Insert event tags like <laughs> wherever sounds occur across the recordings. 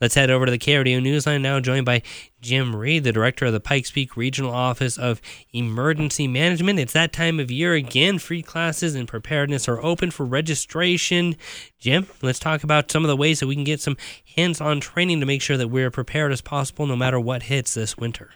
Let's head over to the KRDO Newsline now, joined by Jim Reed, the director of the Pikes Peak Regional Office of Emergency Management. It's that time of year again. Free classes and preparedness are open for registration. Jim, let's talk about some of the ways that we can get some hands on training to make sure that we're prepared as possible no matter what hits this winter.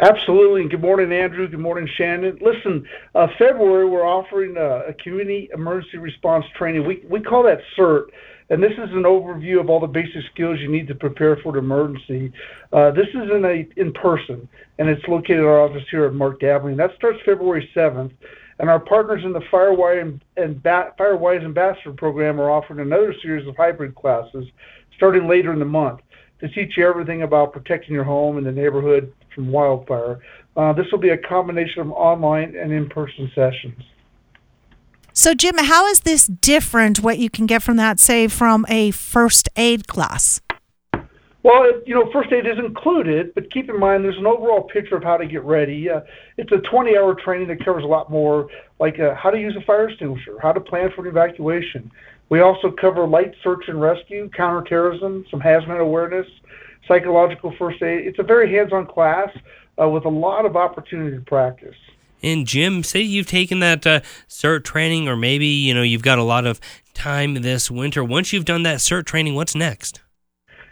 Absolutely. Good morning, Andrew. Good morning, Shannon. Listen, uh, February, we're offering a, a community emergency response training. We, we call that CERT and this is an overview of all the basic skills you need to prepare for an emergency. Uh, this is in a in person, and it's located at our office here at Mark Dabling. That starts February 7th, and our partners in the FireWise and, and ba- FireWise Ambassador program are offering another series of hybrid classes starting later in the month to teach you everything about protecting your home and the neighborhood from wildfire. Uh, this will be a combination of online and in-person sessions. So, Jim, how is this different, what you can get from that, say, from a first aid class? Well, you know, first aid is included, but keep in mind there's an overall picture of how to get ready. Uh, it's a 20 hour training that covers a lot more, like uh, how to use a fire extinguisher, how to plan for an evacuation. We also cover light search and rescue, counterterrorism, some hazmat awareness, psychological first aid. It's a very hands on class uh, with a lot of opportunity to practice. And Jim, say you've taken that uh, CERT training, or maybe you know you've got a lot of time this winter. Once you've done that CERT training, what's next?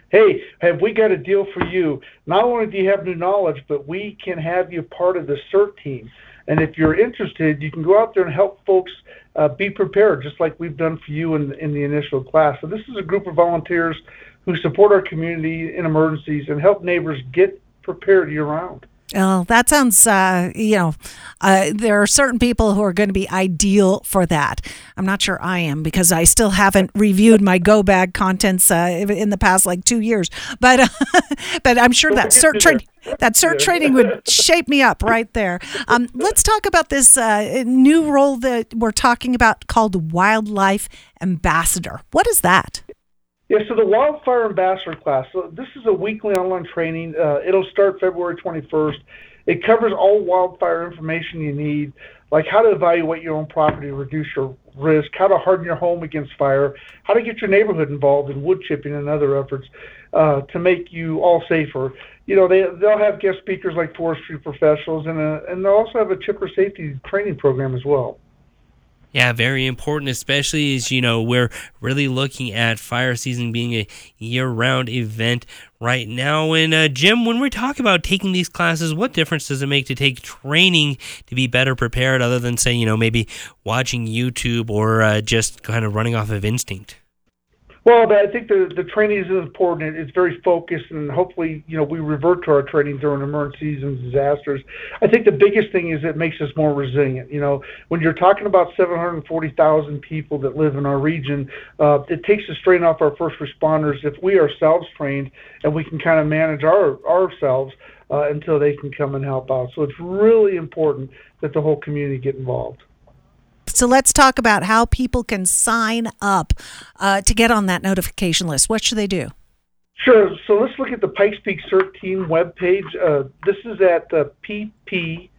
Hey, have we got a deal for you? Not only do you have new knowledge, but we can have you part of the CERT team. And if you're interested, you can go out there and help folks uh, be prepared, just like we've done for you in, in the initial class. So this is a group of volunteers who support our community in emergencies and help neighbors get prepared year round. Well, that sounds, uh, you know, uh, there are certain people who are going to be ideal for that. I'm not sure I am because I still haven't reviewed my go bag contents uh, in the past like two years. But, <laughs> but I'm sure that CERT training, that CERT training would shape me up right there. Um, let's talk about this uh, new role that we're talking about called Wildlife Ambassador. What is that? Yeah, so the Wildfire Ambassador class. So this is a weekly online training. Uh, it'll start February 21st. It covers all wildfire information you need, like how to evaluate your own property to reduce your risk, how to harden your home against fire, how to get your neighborhood involved in wood chipping and other efforts uh, to make you all safer. You know, they they'll have guest speakers like forestry professionals, and a, and they'll also have a chipper safety training program as well. Yeah, very important, especially as you know we're really looking at fire season being a year-round event right now. And uh, Jim, when we talk about taking these classes, what difference does it make to take training to be better prepared, other than say you know maybe watching YouTube or uh, just kind of running off of instinct? Well, I think the the training is important. It's very focused, and hopefully, you know, we revert to our training during emergencies and disasters. I think the biggest thing is it makes us more resilient. You know, when you're talking about 740,000 people that live in our region, uh, it takes the strain off our first responders if we ourselves trained and we can kind of manage our ourselves uh, until they can come and help out. So it's really important that the whole community get involved. So let's talk about how people can sign up uh, to get on that notification list. What should they do? Sure. So let's look at the Pikes Peak CERT Team webpage. Uh, this is at uh, ppcert.org.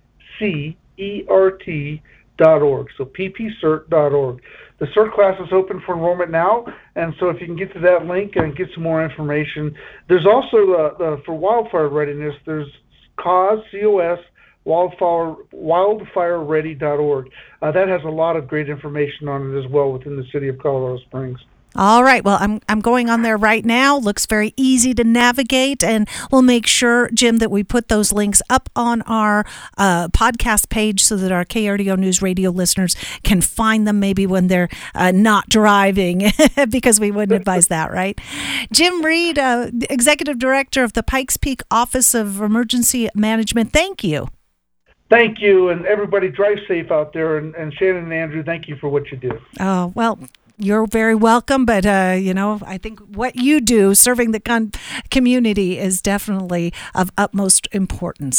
So ppcert.org. The CERT class is open for enrollment now, and so if you can get to that link and get some more information, there's also the, the for wildfire readiness. There's CAUSE, C-O-S, wildfire wildfireready.org. Uh, that has a lot of great information on it as well within the city of Colorado Springs. All right. Well, I'm I'm going on there right now. Looks very easy to navigate, and we'll make sure, Jim, that we put those links up on our uh, podcast page so that our KRDO News Radio listeners can find them maybe when they're uh, not driving, <laughs> because we wouldn't advise that, right? Jim Reed, uh, Executive Director of the Pikes Peak Office of Emergency Management. Thank you. Thank you, and everybody drive safe out there. And, and Shannon and Andrew, thank you for what you do. Oh, well, you're very welcome. But, uh, you know, I think what you do, serving the con- community, is definitely of utmost importance.